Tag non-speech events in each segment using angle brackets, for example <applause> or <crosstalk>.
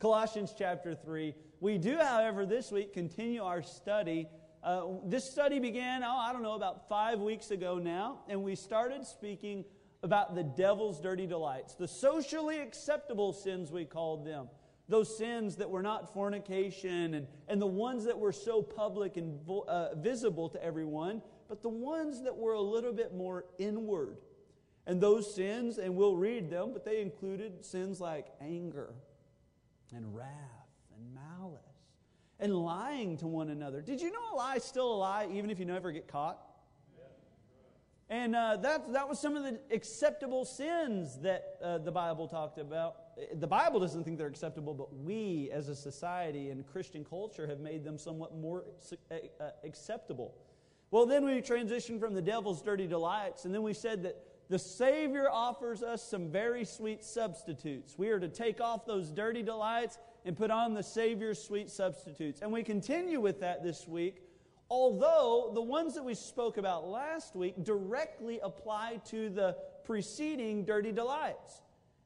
Colossians chapter 3. We do, however, this week continue our study. Uh, this study began, oh, I don't know, about five weeks ago now, and we started speaking about the devil's dirty delights, the socially acceptable sins, we called them. Those sins that were not fornication and, and the ones that were so public and uh, visible to everyone, but the ones that were a little bit more inward. And those sins, and we'll read them, but they included sins like anger and wrath and malice and lying to one another. Did you know a lie is still a lie even if you never get caught? And uh, that, that was some of the acceptable sins that uh, the Bible talked about. The Bible doesn't think they're acceptable, but we as a society and Christian culture have made them somewhat more uh, uh, acceptable. Well, then we transitioned from the devil's dirty delights, and then we said that the Savior offers us some very sweet substitutes. We are to take off those dirty delights and put on the Savior's sweet substitutes. And we continue with that this week although the ones that we spoke about last week directly apply to the preceding dirty delights.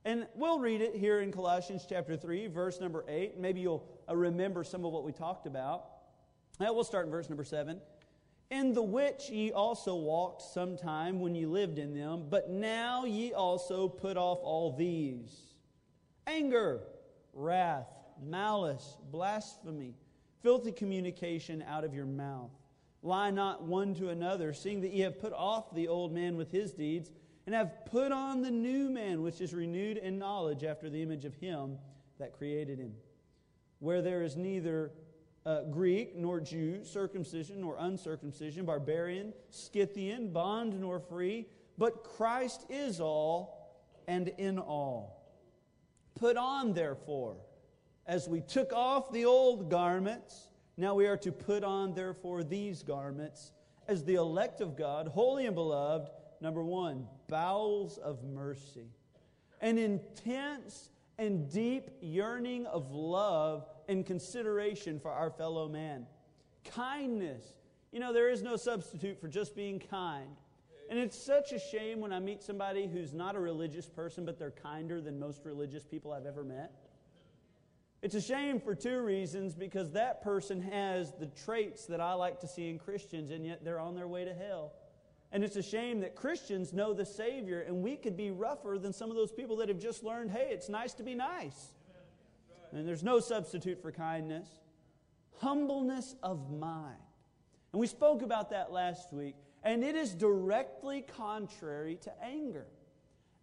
And we'll read it here in Colossians chapter 3, verse number 8. Maybe you'll uh, remember some of what we talked about. Now, we'll start in verse number 7. In the which ye also walked sometime when ye lived in them, but now ye also put off all these anger, wrath, malice, blasphemy filthy communication out of your mouth. Lie not one to another, seeing that ye have put off the old man with his deeds, and have put on the new man, which is renewed in knowledge after the image of him that created him. Where there is neither uh, Greek nor Jew, circumcision nor uncircumcision, barbarian, Scythian, bond nor free, but Christ is all and in all. Put on, therefore, as we took off the old garments, now we are to put on, therefore, these garments as the elect of God, holy and beloved. Number one, bowels of mercy. An intense and deep yearning of love and consideration for our fellow man. Kindness. You know, there is no substitute for just being kind. And it's such a shame when I meet somebody who's not a religious person, but they're kinder than most religious people I've ever met. It's a shame for two reasons because that person has the traits that I like to see in Christians, and yet they're on their way to hell. And it's a shame that Christians know the Savior, and we could be rougher than some of those people that have just learned hey, it's nice to be nice. And there's no substitute for kindness. Humbleness of mind. And we spoke about that last week, and it is directly contrary to anger.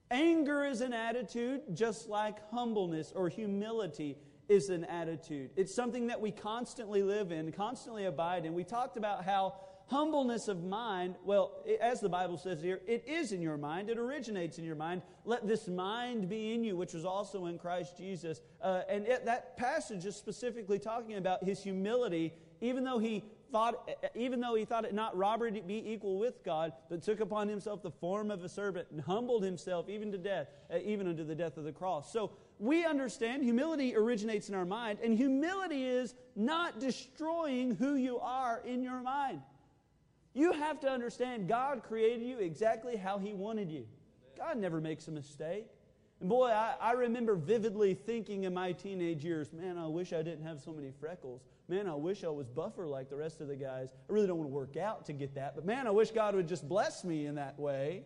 Anger is an attitude just like humbleness or humility is an attitude. It's something that we constantly live in, constantly abide in. We talked about how humbleness of mind, well, as the Bible says here, it is in your mind. It originates in your mind. Let this mind be in you, which was also in Christ Jesus. Uh, and it, that passage is specifically talking about his humility, even though he thought, even though he thought it not robbery to be equal with God, but took upon himself the form of a servant and humbled himself even to death, uh, even unto the death of the cross. So we understand humility originates in our mind, and humility is not destroying who you are in your mind. You have to understand God created you exactly how He wanted you. God never makes a mistake. And boy, I, I, remember vividly thinking in my teenage years, man, I wish I didn't have so many freckles. Man, I wish I was buffer like the rest of the guys. I really don't want to work out to get that, but man, I wish God would just bless me in that way.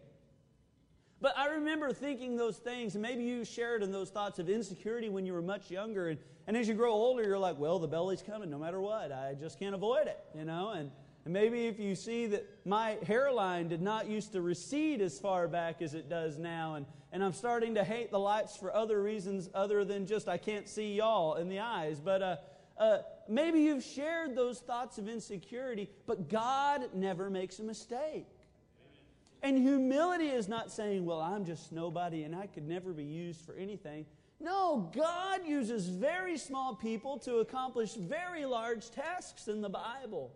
But I remember thinking those things, and maybe you shared in those thoughts of insecurity when you were much younger. And, and as you grow older, you're like, well, the belly's coming no matter what. I just can't avoid it, you know? And, and maybe if you see that my hairline did not used to recede as far back as it does now, and, and I'm starting to hate the lights for other reasons other than just I can't see y'all in the eyes. But uh, uh, maybe you've shared those thoughts of insecurity, but God never makes a mistake. And humility is not saying, well, I'm just nobody and I could never be used for anything. No, God uses very small people to accomplish very large tasks in the Bible.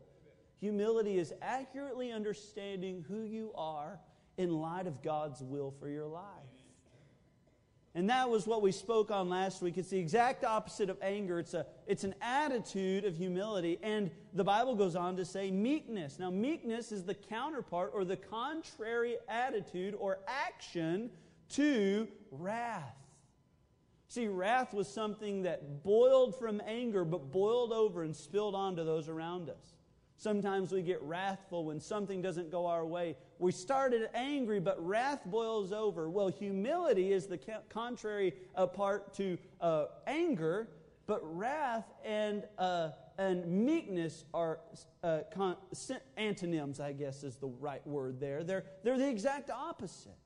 Humility is accurately understanding who you are in light of God's will for your life. And that was what we spoke on last week. It's the exact opposite of anger. It's, a, it's an attitude of humility. And the Bible goes on to say meekness. Now, meekness is the counterpart or the contrary attitude or action to wrath. See, wrath was something that boiled from anger, but boiled over and spilled onto those around us. Sometimes we get wrathful when something doesn't go our way. We started angry, but wrath boils over. Well, humility is the contrary part to uh, anger, but wrath and, uh, and meekness are uh, con- antonyms, I guess is the right word there. They're, they're the exact opposite.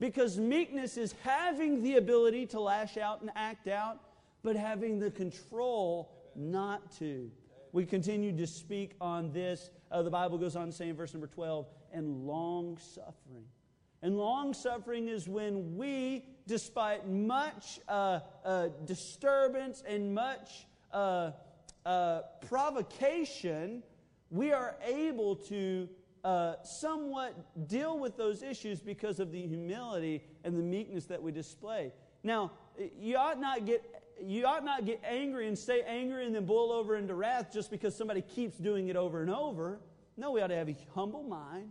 Because meekness is having the ability to lash out and act out, but having the control not to we continue to speak on this. Uh, the Bible goes on to say in verse number 12, and long suffering. And long suffering is when we, despite much uh, uh, disturbance and much uh, uh, provocation, we are able to uh, somewhat deal with those issues because of the humility and the meekness that we display. Now, you ought not get you ought not get angry and stay angry and then boil over into wrath just because somebody keeps doing it over and over. No, we ought to have a humble mind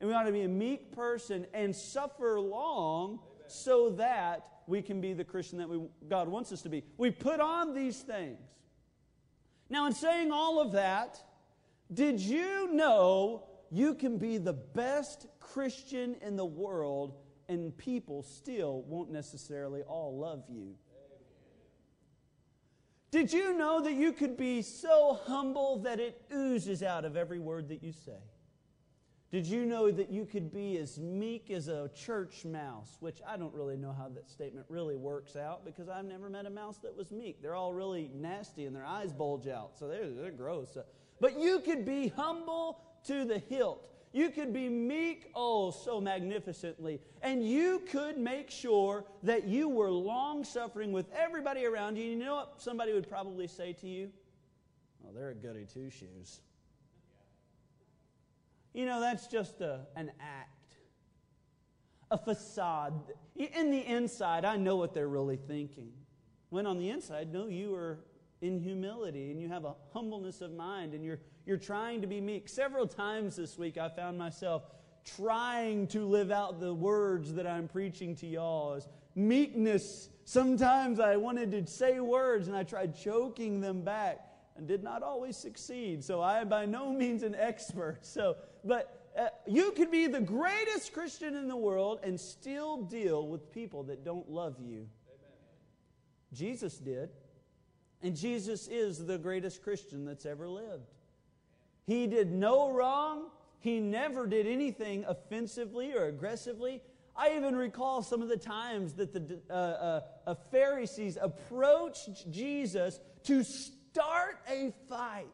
and we ought to be a meek person and suffer long Amen. so that we can be the Christian that we, God wants us to be. We put on these things. Now, in saying all of that, did you know you can be the best Christian in the world and people still won't necessarily all love you? Did you know that you could be so humble that it oozes out of every word that you say? Did you know that you could be as meek as a church mouse? Which I don't really know how that statement really works out because I've never met a mouse that was meek. They're all really nasty and their eyes bulge out, so they're, they're gross. But you could be humble to the hilt. You could be meek, oh, so magnificently. And you could make sure that you were long suffering with everybody around you. And you know what somebody would probably say to you? Oh, they're a goody two shoes. You know, that's just a, an act, a facade. In the inside, I know what they're really thinking. When on the inside, no, you are in humility and you have a humbleness of mind and you're you're trying to be meek. Several times this week, I found myself trying to live out the words that I'm preaching to y'all. As meekness, sometimes I wanted to say words and I tried choking them back and did not always succeed. So I am by no means an expert. So, but uh, you could be the greatest Christian in the world and still deal with people that don't love you. Amen. Jesus did. And Jesus is the greatest Christian that's ever lived. He did no wrong. He never did anything offensively or aggressively. I even recall some of the times that the uh, uh, Pharisees approached Jesus to start a fight,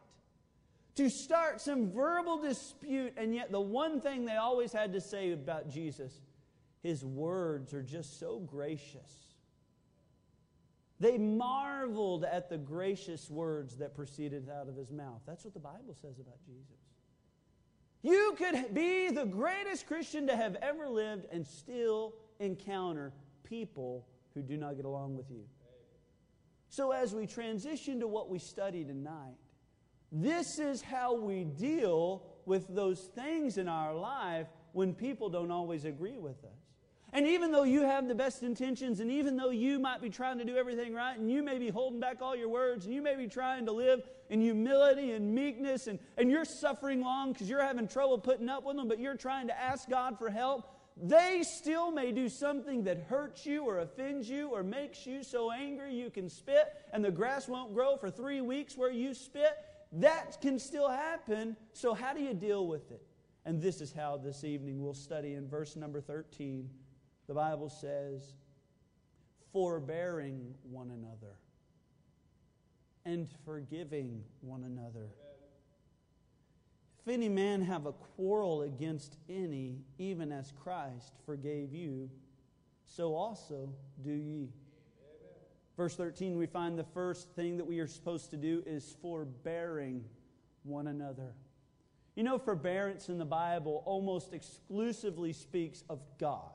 to start some verbal dispute, and yet the one thing they always had to say about Jesus, his words are just so gracious. They marveled at the gracious words that proceeded out of his mouth. That's what the Bible says about Jesus. You could be the greatest Christian to have ever lived and still encounter people who do not get along with you. So, as we transition to what we study tonight, this is how we deal with those things in our life when people don't always agree with us. And even though you have the best intentions, and even though you might be trying to do everything right, and you may be holding back all your words, and you may be trying to live in humility and meekness, and, and you're suffering long because you're having trouble putting up with them, but you're trying to ask God for help, they still may do something that hurts you or offends you or makes you so angry you can spit, and the grass won't grow for three weeks where you spit. That can still happen. So, how do you deal with it? And this is how this evening we'll study in verse number 13 the Bible says, forbearing one another and forgiving one another. If any man have a quarrel against any, even as Christ forgave you, so also do ye. Verse 13, we find the first thing that we are supposed to do is forbearing one another. You know, forbearance in the Bible almost exclusively speaks of God.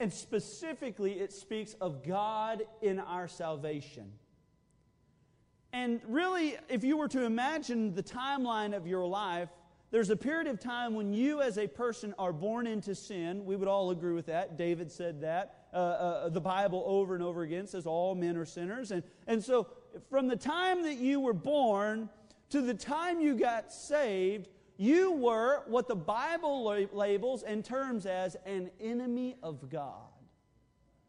And specifically, it speaks of God in our salvation. And really, if you were to imagine the timeline of your life, there's a period of time when you, as a person, are born into sin. We would all agree with that. David said that. uh, uh, the Bible over and over again says all men are sinners. And, and so, from the time that you were born to the time you got saved, you were what the Bible labels and terms as an enemy of God,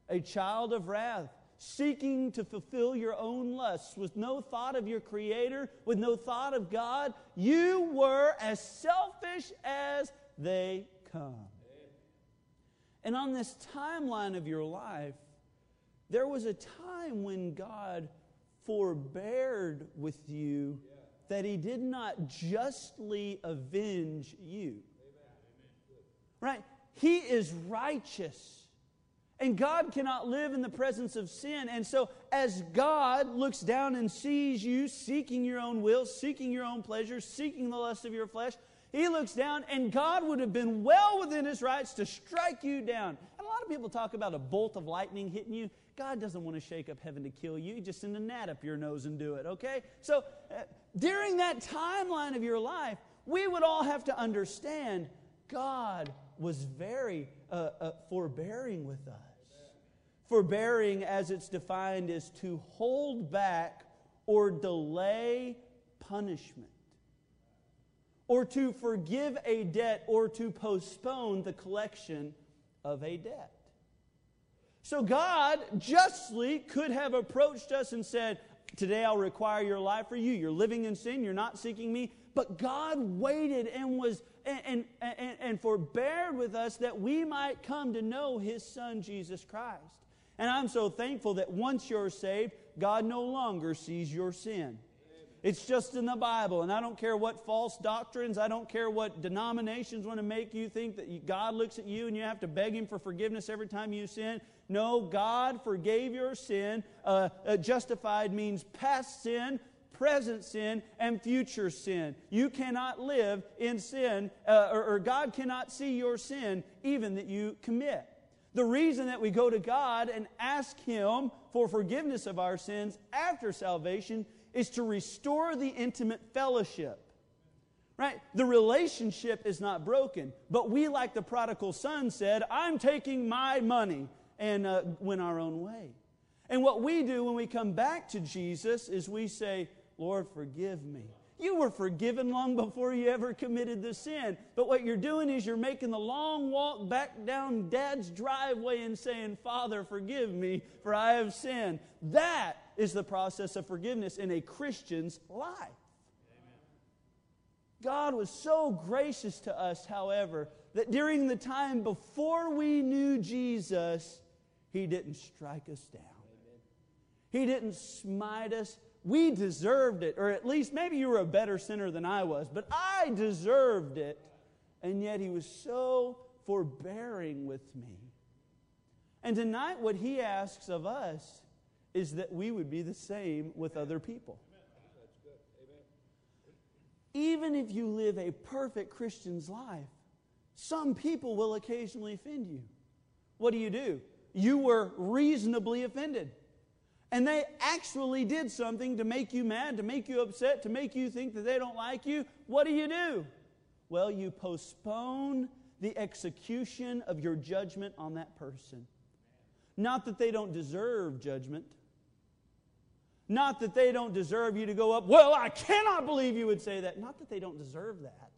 a child of wrath, seeking to fulfill your own lusts with no thought of your Creator, with no thought of God. You were as selfish as they come. And on this timeline of your life, there was a time when God forbeared with you that he did not justly avenge you. Right? He is righteous. And God cannot live in the presence of sin. And so, as God looks down and sees you seeking your own will, seeking your own pleasure, seeking the lust of your flesh, He looks down, and God would have been well within His rights to strike you down. And a lot of people talk about a bolt of lightning hitting you. God doesn't want to shake up heaven to kill you. He just send a gnat up your nose and do it, okay? So, uh, during that timeline of your life, we would all have to understand God was very uh, uh, forbearing with us. Forbearing, as it's defined, is to hold back or delay punishment, or to forgive a debt, or to postpone the collection of a debt. So God justly could have approached us and said, Today I'll require your life for you. You're living in sin, you're not seeking me. But God waited and was and, and, and, and forbeared with us that we might come to know his son Jesus Christ. And I'm so thankful that once you're saved, God no longer sees your sin. It's just in the Bible. And I don't care what false doctrines, I don't care what denominations want to make you think that God looks at you and you have to beg Him for forgiveness every time you sin. No, God forgave your sin. Uh, uh, justified means past sin, present sin, and future sin. You cannot live in sin, uh, or, or God cannot see your sin even that you commit. The reason that we go to God and ask Him for forgiveness of our sins after salvation is to restore the intimate fellowship. Right? The relationship is not broken, but we, like the prodigal son, said, I'm taking my money and uh, went our own way. And what we do when we come back to Jesus is we say, Lord, forgive me. You were forgiven long before you ever committed the sin. But what you're doing is you're making the long walk back down dad's driveway and saying, Father, forgive me, for I have sinned. That is the process of forgiveness in a Christian's life. God was so gracious to us, however, that during the time before we knew Jesus, He didn't strike us down. He didn't smite us we deserved it, or at least maybe you were a better sinner than I was, but I deserved it. And yet he was so forbearing with me. And tonight, what he asks of us is that we would be the same with other people. Even if you live a perfect Christian's life, some people will occasionally offend you. What do you do? You were reasonably offended and they actually did something to make you mad, to make you upset, to make you think that they don't like you, what do you do? Well, you postpone the execution of your judgment on that person. Not that they don't deserve judgment. Not that they don't deserve you to go up, well, I cannot believe you would say that. Not that they don't deserve that.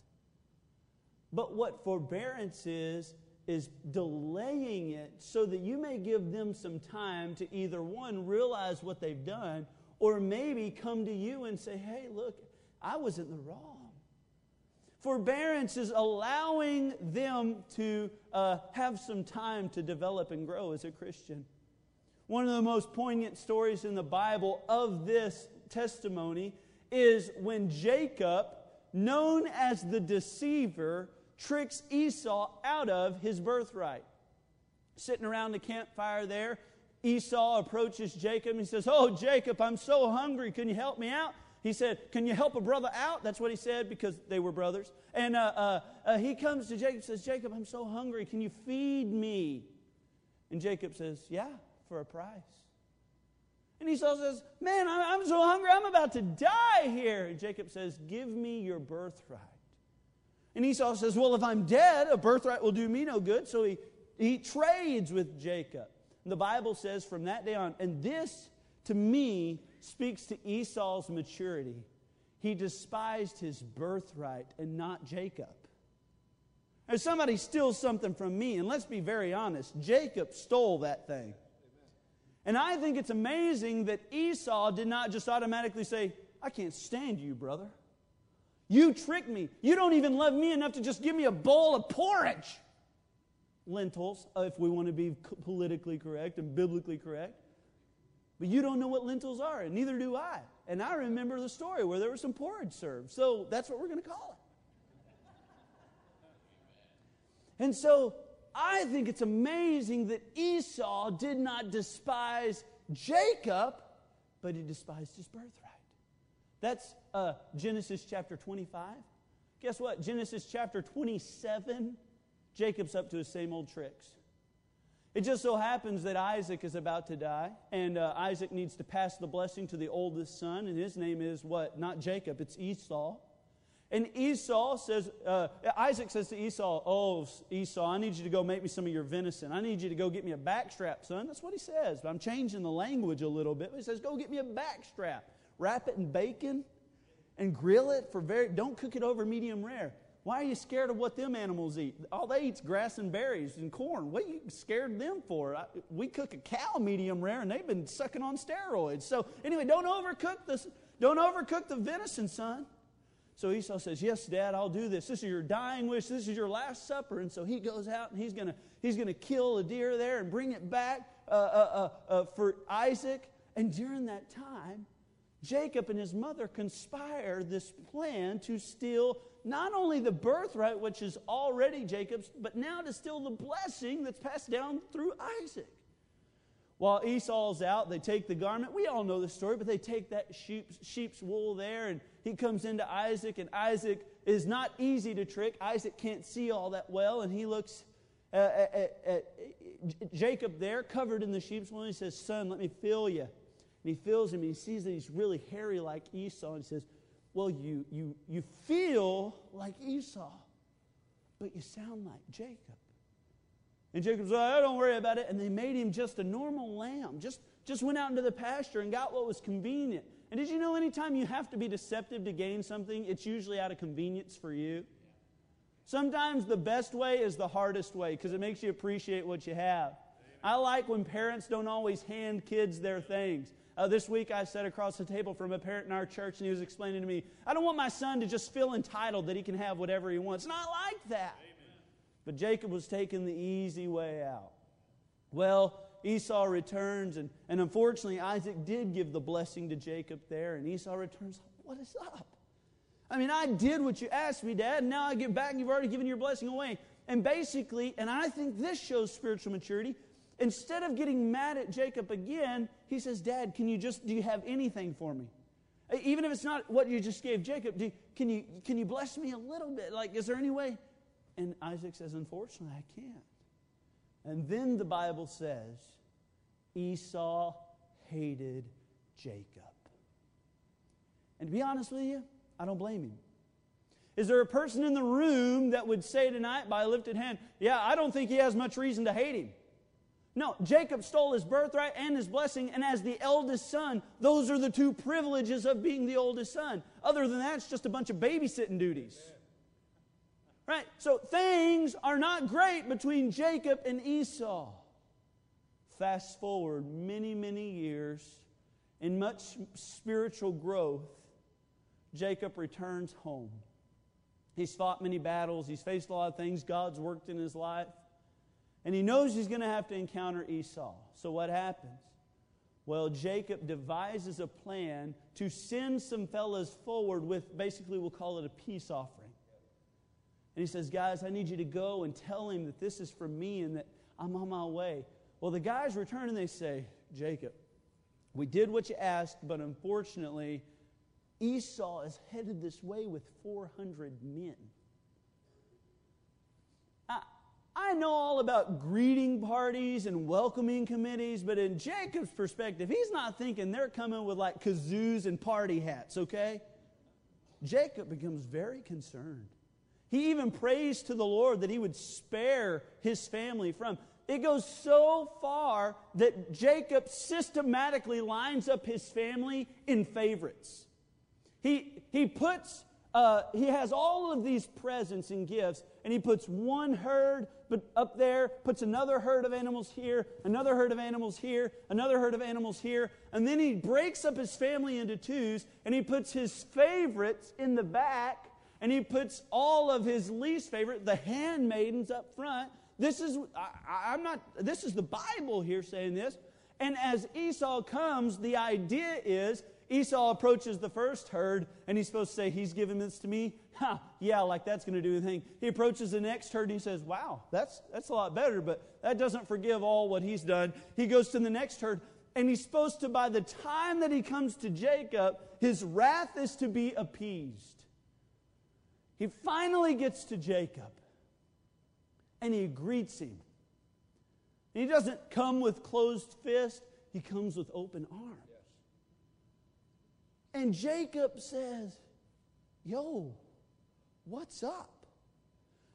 But what forbearance is, is delaying it so that you may give them some time to either one, realize what they've done, or maybe come to you and say, hey, look, I was in the wrong. Forbearance is allowing them to uh, have some time to develop and grow as a Christian. One of the most poignant stories in the Bible of this testimony is when Jacob, known as the deceiver, tricks Esau out of his birthright. Sitting around the campfire there, Esau approaches Jacob and he says, Oh, Jacob, I'm so hungry. Can you help me out? He said, Can you help a brother out? That's what he said because they were brothers. And uh, uh, uh, he comes to Jacob and says, Jacob, I'm so hungry. Can you feed me? And Jacob says, Yeah, for a price. And Esau says, Man, I'm so hungry. I'm about to die here. And Jacob says, Give me your birthright. And Esau says, Well, if I'm dead, a birthright will do me no good. So he, he trades with Jacob. The Bible says from that day on, and this to me speaks to Esau's maturity. He despised his birthright and not Jacob. If somebody steals something from me, and let's be very honest, Jacob stole that thing. And I think it's amazing that Esau did not just automatically say, I can't stand you, brother. You tricked me. You don't even love me enough to just give me a bowl of porridge. Lentils, uh, if we want to be politically correct and biblically correct. But you don't know what lentils are, and neither do I. And I remember the story where there was some porridge served. So that's what we're going to call it. And so I think it's amazing that Esau did not despise Jacob, but he despised his birthright. That's uh, Genesis chapter 25. Guess what? Genesis chapter 27, Jacob's up to his same old tricks. It just so happens that Isaac is about to die, and uh, Isaac needs to pass the blessing to the oldest son, and his name is what? Not Jacob, it's Esau. And Esau says, uh, Isaac says to Esau, Oh, Esau, I need you to go make me some of your venison. I need you to go get me a backstrap, son. That's what he says. But I'm changing the language a little bit. But he says, Go get me a backstrap. Wrap it in bacon and grill it for very, don't cook it over medium rare. Why are you scared of what them animals eat? All they eat is grass and berries and corn. What you scared them for? I, we cook a cow medium rare and they've been sucking on steroids. So anyway, don't overcook this. Don't overcook the venison, son. So Esau says, Yes, Dad, I'll do this. This is your dying wish. This is your last supper. And so he goes out and he's to he's gonna kill a deer there and bring it back uh, uh, uh, uh, for Isaac. And during that time, Jacob and his mother conspire this plan to steal not only the birthright, which is already Jacob's, but now to steal the blessing that's passed down through Isaac. While Esau's out, they take the garment. We all know the story, but they take that sheep's, sheep's wool there and he comes into Isaac, and Isaac is not easy to trick. Isaac can't see all that well, and he looks at, at, at Jacob there, covered in the sheep's wool, and he says, Son, let me feel you. And he feels him, and he sees that he's really hairy like Esau, and says, Well, you, you, you feel like Esau, but you sound like Jacob. And Jacob said, oh, Don't worry about it. And they made him just a normal lamb, just, just went out into the pasture and got what was convenient. And did you know anytime you have to be deceptive to gain something, it's usually out of convenience for you? Sometimes the best way is the hardest way because it makes you appreciate what you have. I like when parents don't always hand kids their things. Uh, this week I sat across the table from a parent in our church and he was explaining to me, I don't want my son to just feel entitled that he can have whatever he wants. Not like that. Amen. But Jacob was taking the easy way out. Well, Esau returns, and, and unfortunately, Isaac did give the blessing to Jacob there, and Esau returns, What is up? I mean, I did what you asked me, Dad, and now I get back, and you've already given your blessing away. And basically, and I think this shows spiritual maturity, instead of getting mad at Jacob again, he says, Dad, can you just, do you have anything for me? Even if it's not what you just gave Jacob, do, can, you, can you bless me a little bit? Like, is there any way? And Isaac says, Unfortunately, I can't. And then the Bible says Esau hated Jacob. And to be honest with you, I don't blame him. Is there a person in the room that would say tonight by a lifted hand, Yeah, I don't think he has much reason to hate him? No, Jacob stole his birthright and his blessing, and as the eldest son, those are the two privileges of being the oldest son. Other than that, it's just a bunch of babysitting duties. Right? So things are not great between Jacob and Esau. Fast forward many, many years, in much spiritual growth, Jacob returns home. He's fought many battles, he's faced a lot of things, God's worked in his life, and he knows he's going to have to encounter Esau. So what happens? Well, Jacob devises a plan to send some fellas forward with basically, we'll call it a peace offering. And he says, Guys, I need you to go and tell him that this is for me and that I'm on my way. Well, the guys return and they say, Jacob, we did what you asked, but unfortunately, Esau is headed this way with 400 men. I, I know all about greeting parties and welcoming committees, but in Jacob's perspective, he's not thinking they're coming with like kazoos and party hats, okay? Jacob becomes very concerned. He even prays to the Lord that he would spare his family from. It goes so far that Jacob systematically lines up his family in favorites. He, he puts, uh, he has all of these presents and gifts, and he puts one herd but up there, puts another herd of animals here, another herd of animals here, another herd of animals here, and then he breaks up his family into twos, and he puts his favorites in the back, and he puts all of his least favorite, the handmaidens, up front. This is I, I'm not. This is the Bible here saying this. And as Esau comes, the idea is Esau approaches the first herd and he's supposed to say, He's given this to me. Ha, yeah, like that's going to do anything. He approaches the next herd and he says, Wow, that's, that's a lot better, but that doesn't forgive all what he's done. He goes to the next herd and he's supposed to, by the time that he comes to Jacob, his wrath is to be appeased. He finally gets to Jacob and he greets him. He doesn't come with closed fist, he comes with open arms. And Jacob says, Yo, what's up?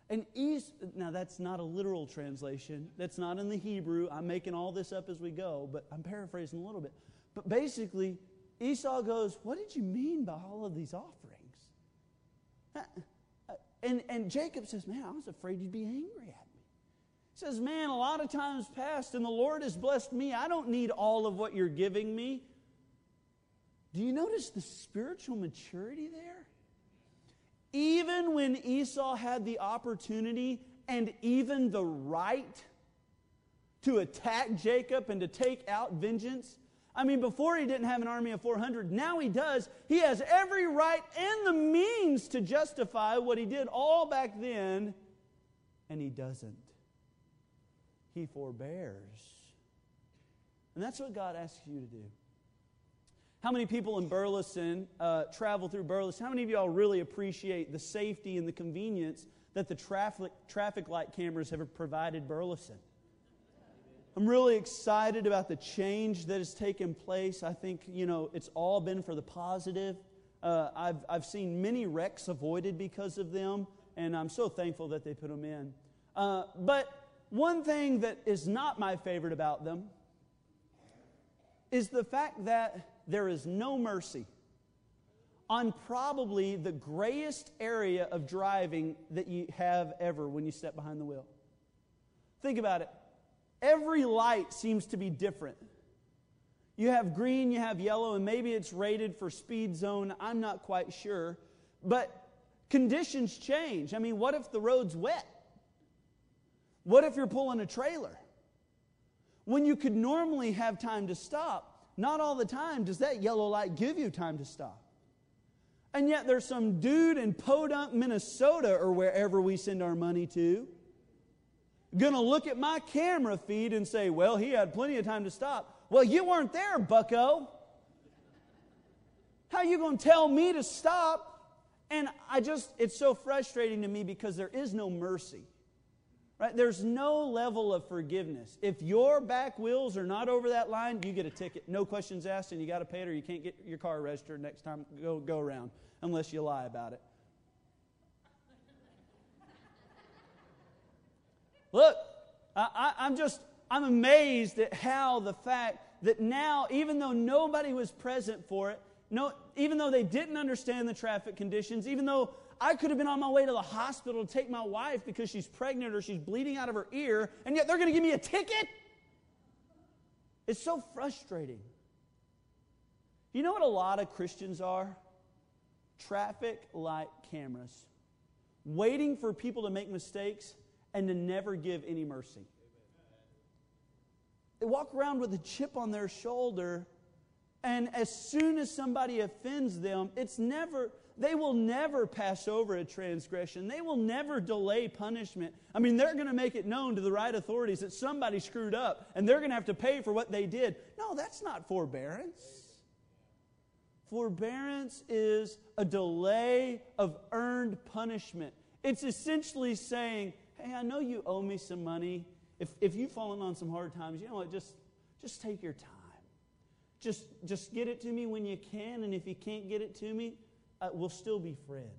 And Esau, now that's not a literal translation. That's not in the Hebrew. I'm making all this up as we go, but I'm paraphrasing a little bit. But basically, Esau goes, What did you mean by all of these offerings? Uh, uh, and, and Jacob says, Man, I was afraid you'd be angry at me. He says, Man, a lot of times passed, and the Lord has blessed me. I don't need all of what you're giving me. Do you notice the spiritual maturity there? Even when Esau had the opportunity and even the right to attack Jacob and to take out vengeance, I mean, before he didn't have an army of 400. Now he does. He has every right and the means to justify what he did all back then, and he doesn't. He forbears. And that's what God asks you to do. How many people in Burleson uh, travel through Burleson? How many of y'all really appreciate the safety and the convenience that the traffic, traffic light cameras have provided Burleson? I'm really excited about the change that has taken place. I think, you know, it's all been for the positive. Uh, I've, I've seen many wrecks avoided because of them, and I'm so thankful that they put them in. Uh, but one thing that is not my favorite about them is the fact that there is no mercy on probably the grayest area of driving that you have ever when you step behind the wheel. Think about it. Every light seems to be different. You have green, you have yellow, and maybe it's rated for speed zone. I'm not quite sure. But conditions change. I mean, what if the road's wet? What if you're pulling a trailer? When you could normally have time to stop, not all the time does that yellow light give you time to stop. And yet there's some dude in Podunk, Minnesota, or wherever we send our money to, gonna look at my camera feed and say, well, he had plenty of time to stop. Well, you weren't there, bucko. How you gonna tell me to stop? And I just, it's so frustrating to me because there is no mercy. Right? There's no level of forgiveness. If your back wheels are not over that line, you get a ticket. No questions asked, and you got to pay it, or you can't get your car registered next time go go around, unless you lie about it. Look, I, I'm just I'm amazed at how the fact that now, even though nobody was present for it, no, even though they didn't understand the traffic conditions, even though I could have been on my way to the hospital to take my wife because she's pregnant or she's bleeding out of her ear, and yet they're going to give me a ticket? It's so frustrating. You know what a lot of Christians are? Traffic light cameras, waiting for people to make mistakes and to never give any mercy. They walk around with a chip on their shoulder, and as soon as somebody offends them, it's never, they will never pass over a transgression. They will never delay punishment. I mean, they're going to make it known to the right authorities that somebody screwed up and they're going to have to pay for what they did. No, that's not forbearance. Forbearance is a delay of earned punishment. It's essentially saying, hey, I know you owe me some money. If, if you've fallen on some hard times, you know what? Just, just take your time. Just, just get it to me when you can, and if you can't get it to me, uh, we'll still be friends.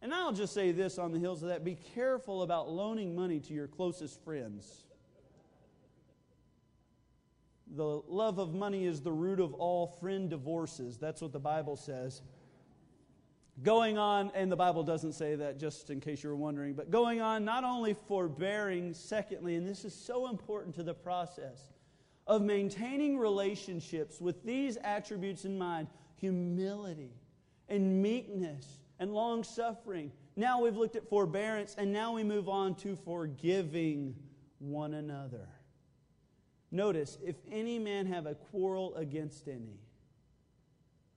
And I'll just say this on the heels of that be careful about loaning money to your closest friends. the love of money is the root of all friend divorces. That's what the Bible says. Going on, and the Bible doesn't say that just in case you were wondering, but going on, not only forbearing, secondly, and this is so important to the process of maintaining relationships with these attributes in mind humility and meekness and long suffering. Now we've looked at forbearance, and now we move on to forgiving one another. Notice, if any man have a quarrel against any,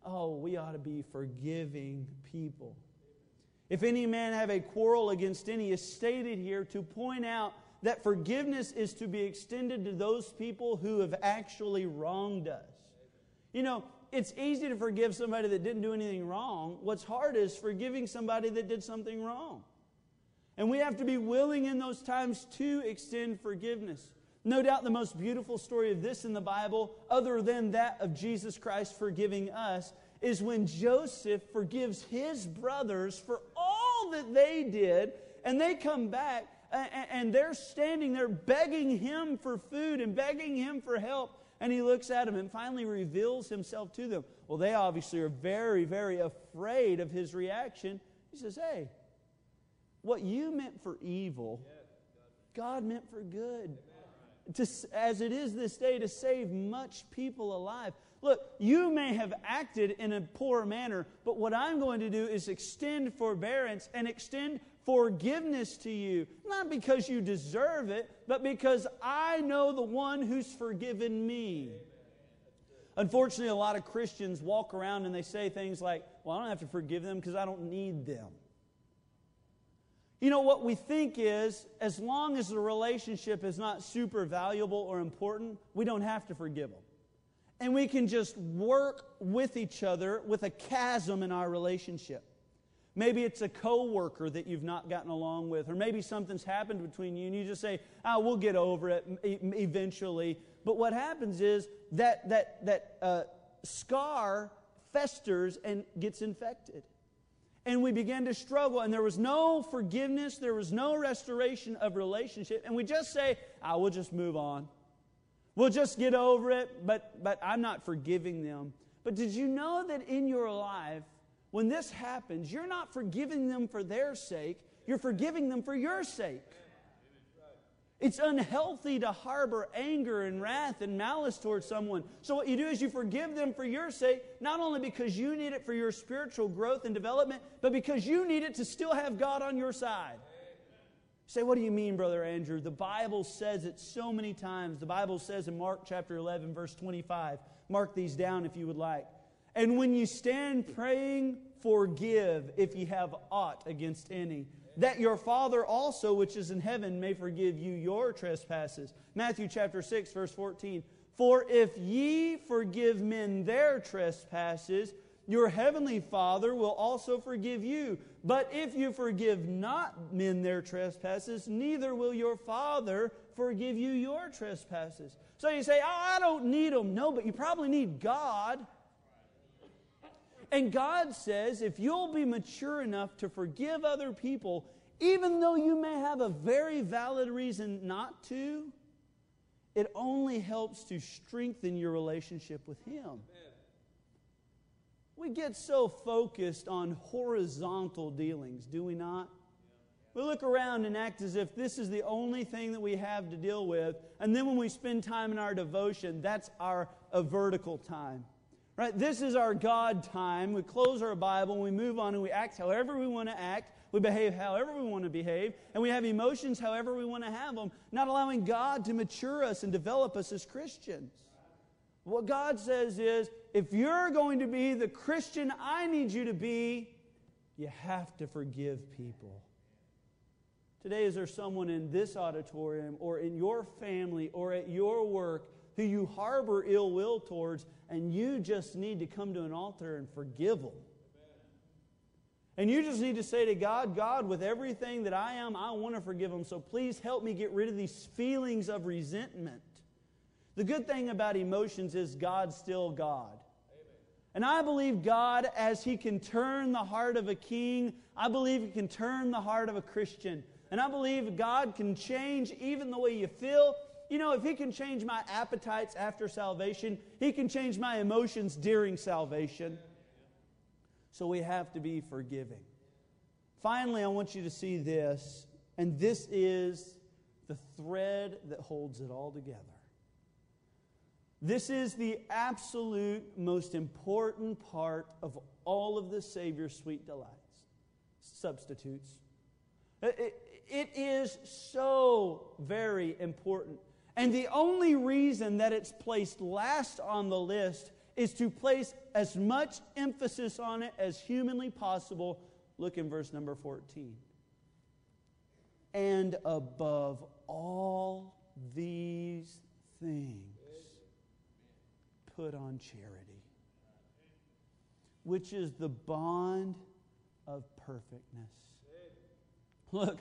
oh, we ought to be forgiving people. If any man have a quarrel against any, is stated here to point out that forgiveness is to be extended to those people who have actually wronged us. You know, it's easy to forgive somebody that didn't do anything wrong. What's hard is forgiving somebody that did something wrong. And we have to be willing in those times to extend forgiveness. No doubt the most beautiful story of this in the Bible, other than that of Jesus Christ forgiving us, is when Joseph forgives his brothers for all that they did, and they come back and they're standing there begging him for food and begging him for help. And he looks at them and finally reveals himself to them. Well, they obviously are very, very afraid of his reaction. He says, Hey, what you meant for evil, God meant for good to, as it is this day, to save much people alive. Look, you may have acted in a poor manner, but what I'm going to do is extend forbearance and extend forgiveness to you. Not because you deserve it, but because I know the one who's forgiven me. Unfortunately, a lot of Christians walk around and they say things like, Well, I don't have to forgive them because I don't need them. You know, what we think is as long as the relationship is not super valuable or important, we don't have to forgive them. And we can just work with each other with a chasm in our relationship. Maybe it's a coworker that you've not gotten along with, or maybe something's happened between you and you just say, oh, we'll get over it eventually. But what happens is that, that, that uh, scar festers and gets infected and we begin to struggle, and there was no forgiveness, there was no restoration of relationship, and we just say, "I will just move on. We'll just get over it, but, but I'm not forgiving them. But did you know that in your life, when this happens, you're not forgiving them for their sake, you're forgiving them for your sake? It's unhealthy to harbor anger and wrath and malice towards someone. So, what you do is you forgive them for your sake, not only because you need it for your spiritual growth and development, but because you need it to still have God on your side. Say, what do you mean, Brother Andrew? The Bible says it so many times. The Bible says in Mark chapter 11, verse 25, mark these down if you would like. And when you stand praying, forgive if ye have aught against any that your Father also, which is in heaven, may forgive you your trespasses. Matthew chapter 6, verse 14. For if ye forgive men their trespasses, your heavenly Father will also forgive you. But if you forgive not men their trespasses, neither will your Father forgive you your trespasses. So you say, Oh, I don't need them. No, but you probably need God. And God says if you'll be mature enough to forgive other people, even though you may have a very valid reason not to, it only helps to strengthen your relationship with Him. We get so focused on horizontal dealings, do we not? We look around and act as if this is the only thing that we have to deal with. And then when we spend time in our devotion, that's our a vertical time. Right? This is our God time. We close our Bible, and we move on, and we act however we want to act. We behave however we want to behave, and we have emotions however we want to have them, not allowing God to mature us and develop us as Christians. What God says is if you're going to be the Christian I need you to be, you have to forgive people. Today, is there someone in this auditorium or in your family or at your work who you harbor ill will towards, and you just need to come to an altar and forgive them. And you just need to say to God, God, with everything that I am, I want to forgive them. So please help me get rid of these feelings of resentment. The good thing about emotions is God's still God. And I believe God, as He can turn the heart of a king, I believe He can turn the heart of a Christian. And I believe God can change even the way you feel you know, if He can change my appetites after salvation, He can change my emotions during salvation. So we have to be forgiving. Finally, I want you to see this, and this is the thread that holds it all together. This is the absolute most important part of all of the Savior's sweet delights substitutes. It, it is so very important. And the only reason that it's placed last on the list is to place as much emphasis on it as humanly possible. Look in verse number 14. And above all these things, put on charity, which is the bond of perfectness. Look,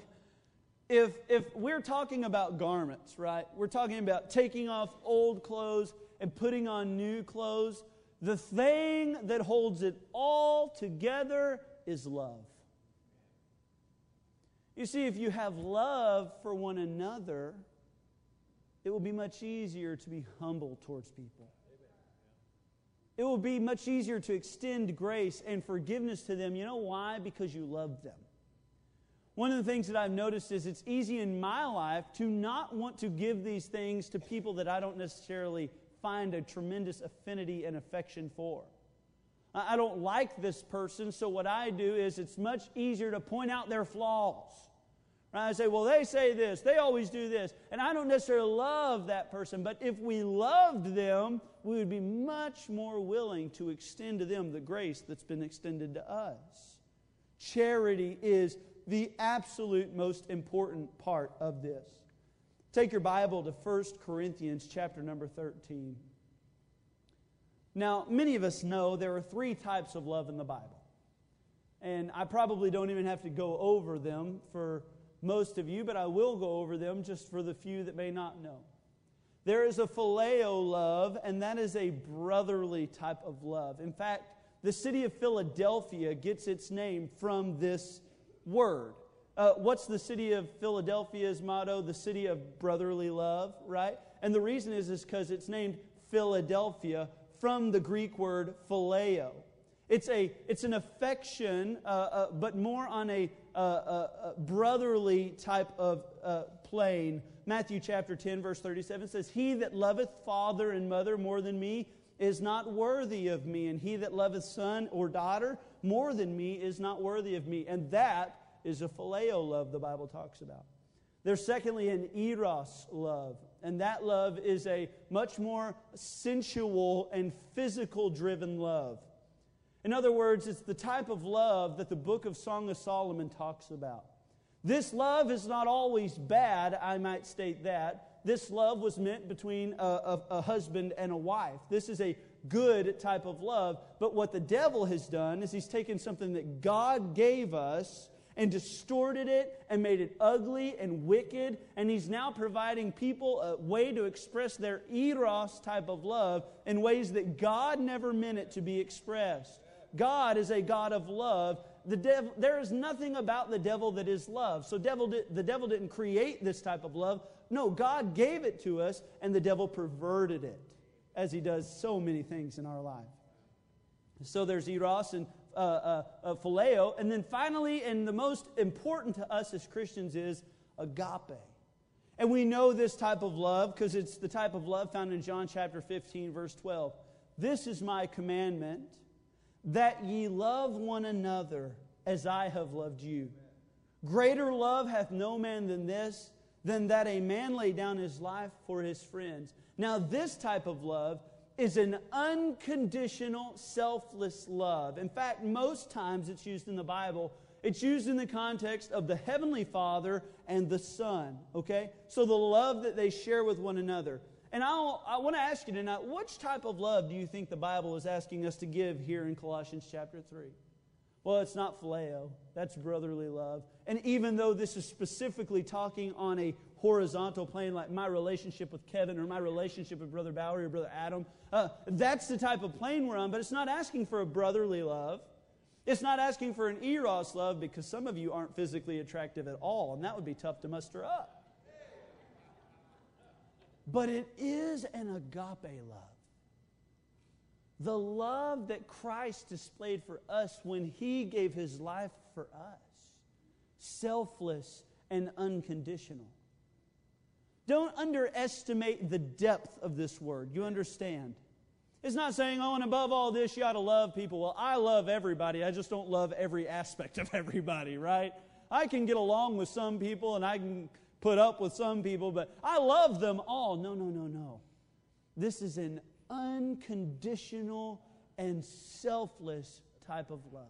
if, if we're talking about garments, right, we're talking about taking off old clothes and putting on new clothes, the thing that holds it all together is love. You see, if you have love for one another, it will be much easier to be humble towards people. It will be much easier to extend grace and forgiveness to them. You know why? Because you love them. One of the things that I've noticed is it's easy in my life to not want to give these things to people that I don't necessarily find a tremendous affinity and affection for. I don't like this person, so what I do is it's much easier to point out their flaws. Right? I say, well, they say this, they always do this, and I don't necessarily love that person, but if we loved them, we would be much more willing to extend to them the grace that's been extended to us. Charity is the absolute most important part of this. Take your Bible to 1 Corinthians chapter number 13. Now, many of us know there are three types of love in the Bible. And I probably don't even have to go over them for most of you, but I will go over them just for the few that may not know. There is a phileo love, and that is a brotherly type of love. In fact, the city of Philadelphia gets its name from this word. Uh, what's the city of Philadelphia's motto? The city of brotherly love, right? And the reason is is because it's named Philadelphia from the Greek word phileo. It's, a, it's an affection, uh, uh, but more on a uh, uh, brotherly type of plane. Matthew chapter 10, verse 37 says, He that loveth father and mother more than me is not worthy of me, and he that loveth son or daughter more than me is not worthy of me. And that is a phileo love the Bible talks about. There's secondly an eros love, and that love is a much more sensual and physical driven love. In other words, it's the type of love that the book of Song of Solomon talks about. This love is not always bad, I might state that. This love was meant between a, a, a husband and a wife. This is a good type of love. But what the devil has done is he's taken something that God gave us and distorted it and made it ugly and wicked. And he's now providing people a way to express their eros type of love in ways that God never meant it to be expressed. God is a God of love. The devil, there is nothing about the devil that is love. So devil did, the devil didn't create this type of love. No, God gave it to us, and the devil perverted it as he does so many things in our life. So there's eros and uh, uh, uh, phileo. And then finally, and the most important to us as Christians, is agape. And we know this type of love because it's the type of love found in John chapter 15, verse 12. This is my commandment that ye love one another as I have loved you. Greater love hath no man than this, than that a man lay down his life for his friends. Now, this type of love is an unconditional, selfless love. In fact, most times it's used in the Bible, it's used in the context of the Heavenly Father and the Son, okay? So the love that they share with one another. And I'll, I want to ask you tonight, which type of love do you think the Bible is asking us to give here in Colossians chapter 3? Well, it's not phileo. That's brotherly love. And even though this is specifically talking on a horizontal plane, like my relationship with Kevin or my relationship with Brother Bowery or Brother Adam, uh, that's the type of plane we're on. But it's not asking for a brotherly love. It's not asking for an eros love because some of you aren't physically attractive at all, and that would be tough to muster up. But it is an agape love. The love that Christ displayed for us when he gave his life for us, selfless and unconditional. Don't underestimate the depth of this word. You understand? It's not saying, oh, and above all this, you ought to love people. Well, I love everybody. I just don't love every aspect of <laughs> everybody, right? I can get along with some people and I can put up with some people, but I love them all. No, no, no, no. This is an unconditional and selfless type of love.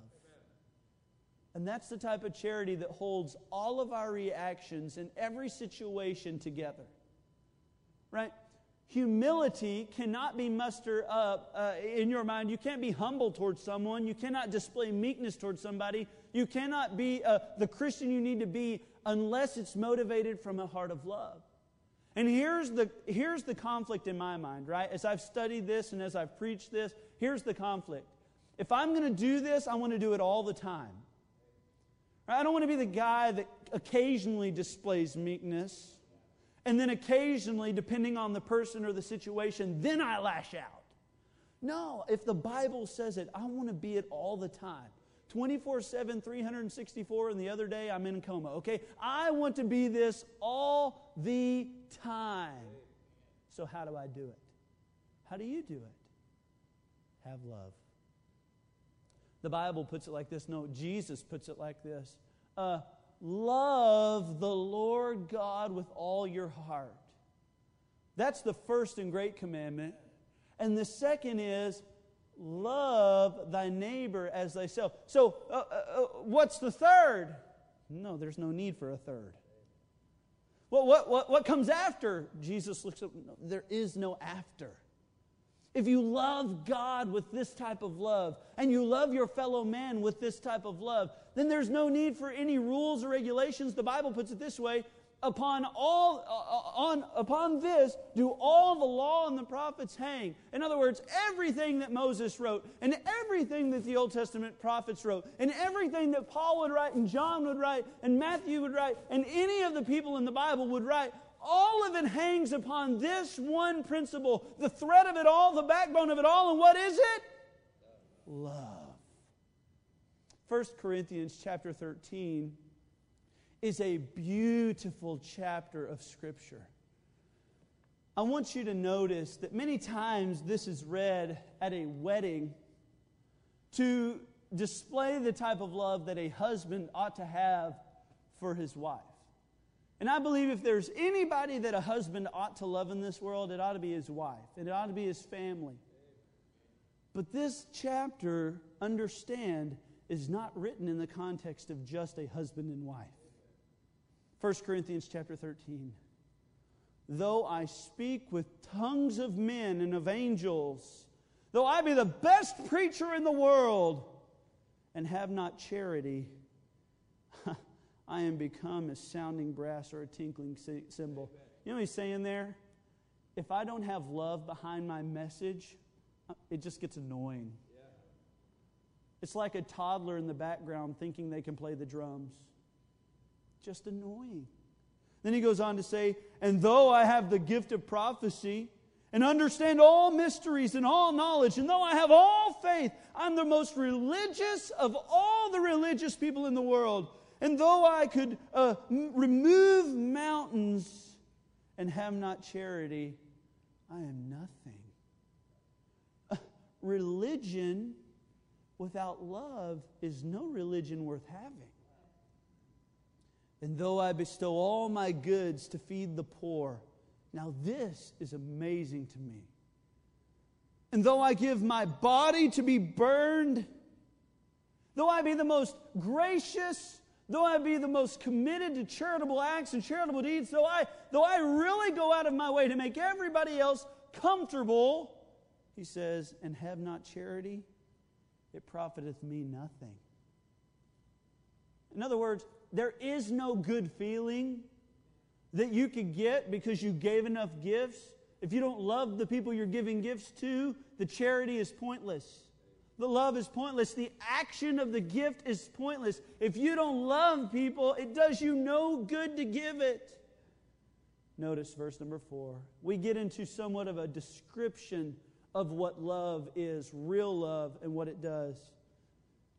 And that's the type of charity that holds all of our reactions in every situation together. Right? Humility cannot be mustered up uh, in your mind. You can't be humble towards someone. You cannot display meekness towards somebody. You cannot be the Christian you need to be unless it's motivated from a heart of love. And here's the, here's the conflict in my mind, right? As I've studied this and as I've preached this, here's the conflict. If I'm going to do this, I want to do it all the time. I don't want to be the guy that occasionally displays meekness and then occasionally, depending on the person or the situation, then I lash out. No, if the Bible says it, I want to be it all the time. 24 7, 364, and the other day I'm in coma. Okay? I want to be this all the time. So, how do I do it? How do you do it? Have love. The Bible puts it like this. No, Jesus puts it like this. Uh, love the Lord God with all your heart. That's the first and great commandment. And the second is love thy neighbor as thyself. So, uh, uh, uh, what's the third? No, there's no need for a third. Well, what, what, what comes after? Jesus looks up. No, there is no after. If you love God with this type of love, and you love your fellow man with this type of love, then there's no need for any rules or regulations. The Bible puts it this way upon all uh, on upon this do all the law and the prophets hang. In other words everything that moses wrote and everything that the old testament prophets wrote and everything that paul would write and john would write and matthew would write and any of the people in the bible would write all of it hangs upon this one principle the thread of it all the backbone of it all and what is it? Love. 1 corinthians chapter 13 is a beautiful chapter of Scripture. I want you to notice that many times this is read at a wedding to display the type of love that a husband ought to have for his wife. And I believe if there's anybody that a husband ought to love in this world, it ought to be his wife, and it ought to be his family. But this chapter, understand, is not written in the context of just a husband and wife. 1 Corinthians chapter 13. Though I speak with tongues of men and of angels, though I be the best preacher in the world and have not charity, <laughs> I am become a sounding brass or a tinkling cymbal. You know what he's saying there? If I don't have love behind my message, it just gets annoying. It's like a toddler in the background thinking they can play the drums just annoying. Then he goes on to say, And though I have the gift of prophecy and understand all mysteries and all knowledge, and though I have all faith, I'm the most religious of all the religious people in the world. And though I could uh, remove mountains and have not charity, I am nothing. Uh, religion without love is no religion worth having. And though I bestow all my goods to feed the poor, now this is amazing to me. And though I give my body to be burned, though I be the most gracious, though I be the most committed to charitable acts and charitable deeds, though I, though I really go out of my way to make everybody else comfortable, he says, and have not charity, it profiteth me nothing. In other words, there is no good feeling that you could get because you gave enough gifts. If you don't love the people you're giving gifts to, the charity is pointless. The love is pointless. The action of the gift is pointless. If you don't love people, it does you no good to give it. Notice verse number four. We get into somewhat of a description of what love is, real love, and what it does.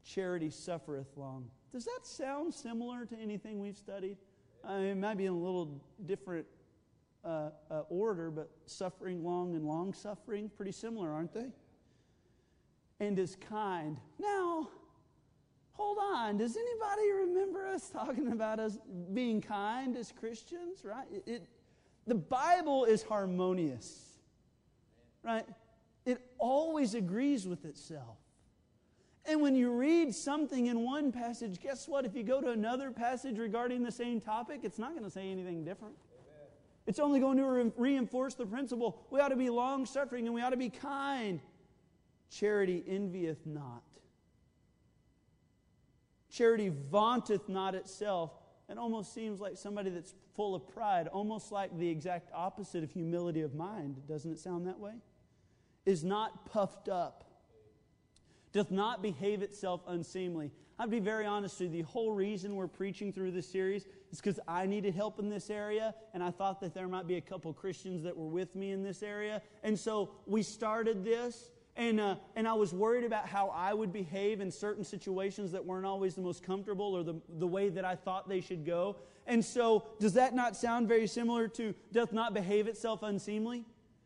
Charity suffereth long. Does that sound similar to anything we've studied? I mean, it might be in a little different uh, uh, order, but suffering long and long suffering, pretty similar, aren't they? And is kind. Now, hold on. Does anybody remember us talking about us being kind as Christians? Right? It, it, the Bible is harmonious, right? It always agrees with itself. And when you read something in one passage, guess what? If you go to another passage regarding the same topic, it's not going to say anything different. Amen. It's only going to re- reinforce the principle we ought to be long suffering and we ought to be kind. Charity envieth not. Charity vaunteth not itself. It almost seems like somebody that's full of pride, almost like the exact opposite of humility of mind. Doesn't it sound that way? Is not puffed up doth not behave itself unseemly. I'll be very honest with you. The whole reason we're preaching through this series is because I needed help in this area, and I thought that there might be a couple Christians that were with me in this area. And so we started this, and, uh, and I was worried about how I would behave in certain situations that weren't always the most comfortable or the, the way that I thought they should go. And so, does that not sound very similar to doth not behave itself unseemly?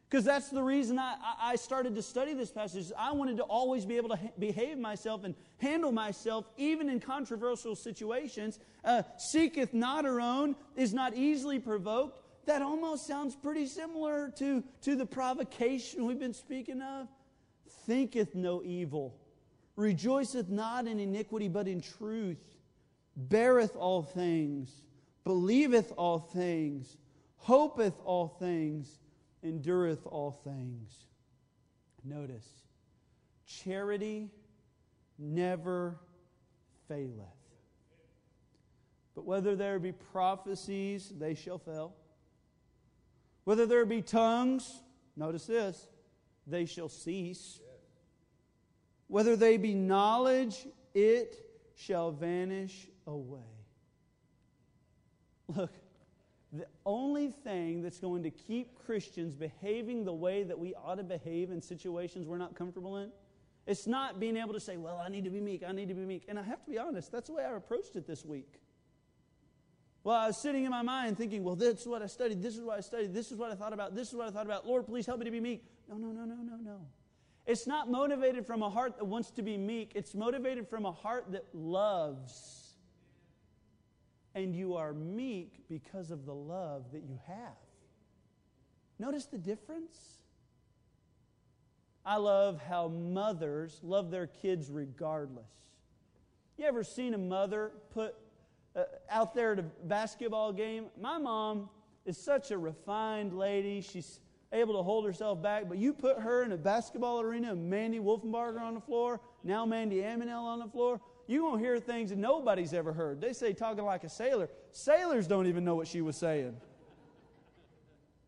Because that's the reason I, I started to study this passage. I wanted to always be able to ha- behave myself and handle myself, even in controversial situations. Uh, seeketh not her own, is not easily provoked. That almost sounds pretty similar to, to the provocation we've been speaking of. Thinketh no evil, rejoiceth not in iniquity, but in truth, beareth all things, believeth all things, hopeth all things endureth all things. Notice, charity never faileth. But whether there be prophecies, they shall fail. Whether there be tongues, notice this, they shall cease. Whether they be knowledge, it shall vanish away. Look, the only thing that's going to keep Christians behaving the way that we ought to behave in situations we're not comfortable in, it's not being able to say, well, I need to be meek, I need to be meek. And I have to be honest, that's the way I approached it this week. Well, I was sitting in my mind thinking, well, this is what I studied, this is what I studied, this is what I thought about, this is what I thought about. Lord, please help me to be meek. No, no, no, no, no, no. It's not motivated from a heart that wants to be meek, it's motivated from a heart that loves and you are meek because of the love that you have. Notice the difference? I love how mothers love their kids regardless. You ever seen a mother put uh, out there at a basketball game? My mom is such a refined lady. She's able to hold herself back, but you put her in a basketball arena, and Mandy Wolfenbarger on the floor, now Mandy Aminel on the floor, you're going to hear things that nobody's ever heard. They say talking like a sailor. Sailors don't even know what she was saying.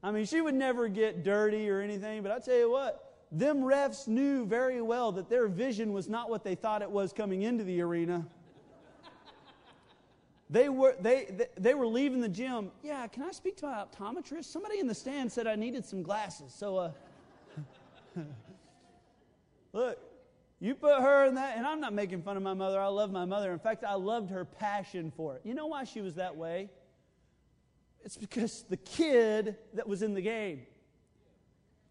I mean, she would never get dirty or anything, but I tell you what, them refs knew very well that their vision was not what they thought it was coming into the arena. They were, they, they, they were leaving the gym. Yeah, can I speak to my optometrist? Somebody in the stand said I needed some glasses. So, uh, <laughs> look, you put her in that, and I'm not making fun of my mother. I love my mother. In fact, I loved her passion for it. You know why she was that way? It's because the kid that was in the game.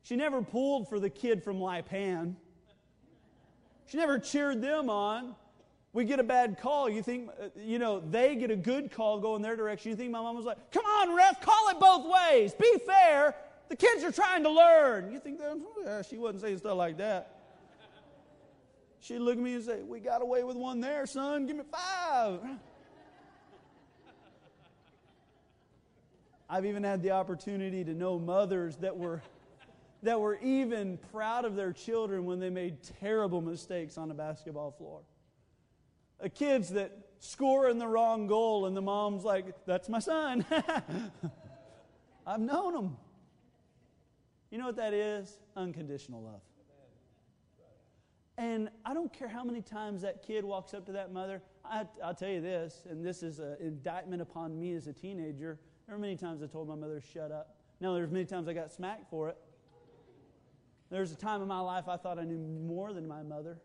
She never pulled for the kid from Lipan. She never cheered them on. We get a bad call. You think, uh, you know, they get a good call going their direction. You think my mom was like, come on, ref, call it both ways. Be fair. The kids are trying to learn. You think that? Yeah, she wasn't saying stuff like that. She'd look at me and say, We got away with one there, son. Give me five. I've even had the opportunity to know mothers that were, that were even proud of their children when they made terrible mistakes on a basketball floor. Kids that score in the wrong goal, and the mom's like, That's my son. <laughs> I've known them. You know what that is? Unconditional love. And I don't care how many times that kid walks up to that mother. I, will tell you this, and this is an indictment upon me as a teenager. There were many times I told my mother, shut up. Now, there's many times I got smacked for it. There was a time in my life I thought I knew more than my mother.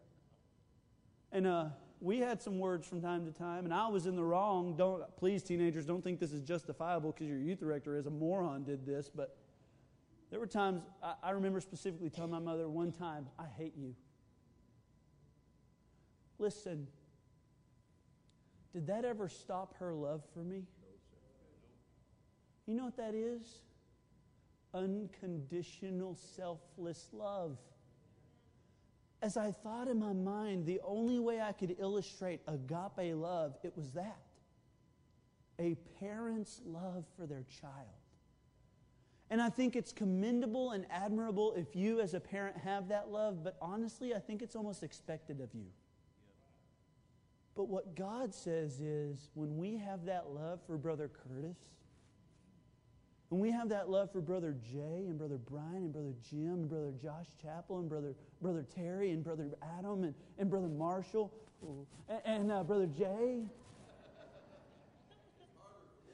And uh, we had some words from time to time, and I was in the wrong. Don't please, teenagers, don't think this is justifiable because your youth director is a moron did this. But there were times I, I remember specifically telling my mother one time, "I hate you." Listen, did that ever stop her love for me? You know what that is? Unconditional, selfless love as I thought in my mind, the only way I could illustrate agape love, it was that a parent's love for their child. And I think it's commendable and admirable if you, as a parent, have that love, but honestly, I think it's almost expected of you. But what God says is when we have that love for Brother Curtis, when we have that love for Brother Jay and Brother Brian and Brother Jim and Brother Josh Chappell and Brother, Brother Terry and Brother Adam and, and Brother Marshall and, and uh, Brother Jay.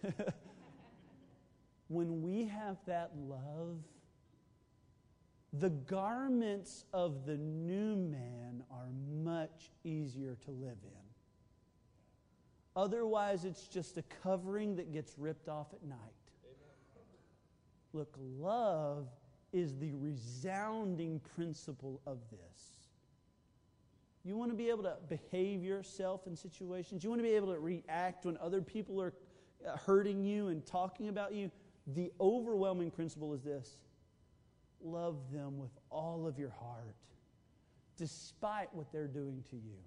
<laughs> when we have that love, the garments of the new man are much easier to live in. Otherwise, it's just a covering that gets ripped off at night. Look, love is the resounding principle of this. You want to be able to behave yourself in situations. You want to be able to react when other people are uh, hurting you and talking about you. The overwhelming principle is this love them with all of your heart, despite what they're doing to you.